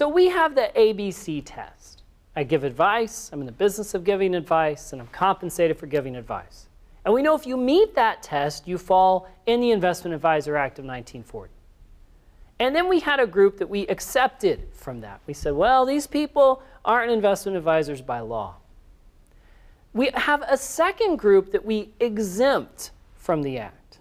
So we have the ABC test. I give advice, I'm in the business of giving advice, and I'm compensated for giving advice. And we know if you meet that test, you fall in the Investment Advisor Act of 1940. And then we had a group that we accepted from that. We said, well, these people aren't investment advisors by law. We have a second group that we exempt from the Act.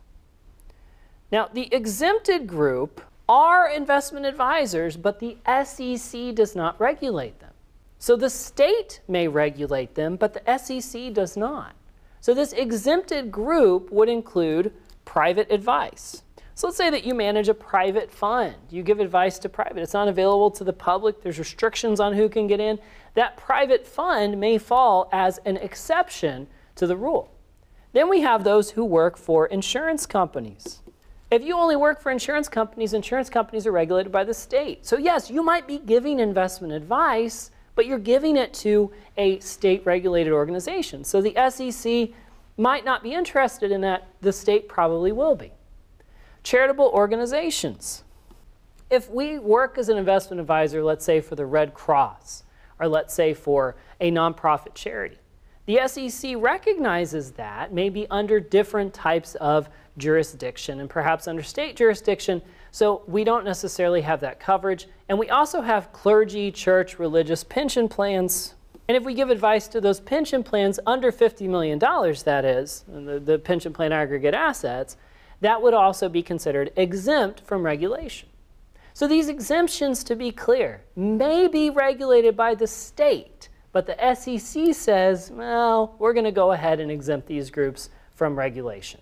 Now, the exempted group are investment advisors, but the SEC does not regulate them. So the state may regulate them, but the SEC does not. So this exempted group would include private advice. So let's say that you manage a private fund. You give advice to private. It's not available to the public. There's restrictions on who can get in. That private fund may fall as an exception to the rule. Then we have those who work for insurance companies. If you only work for insurance companies, insurance companies are regulated by the state. So yes, you might be giving investment advice, but you're giving it to a state regulated organization. So the SEC might not be interested in that, the state probably will be. Charitable organizations. If we work as an investment advisor, let's say for the Red Cross, or let's say for a nonprofit charity, the SEC recognizes that maybe under different types of jurisdiction and perhaps under state jurisdiction, so we don't necessarily have that coverage. And we also have clergy, church, religious pension plans. And if we give advice to those pension plans under $50 million, that is, the, the pension plan aggregate assets, that would also be considered exempt from regulation. So these exemptions, to be clear, may be regulated by the state, but the SEC says, well, we're going to go ahead and exempt these groups from regulation.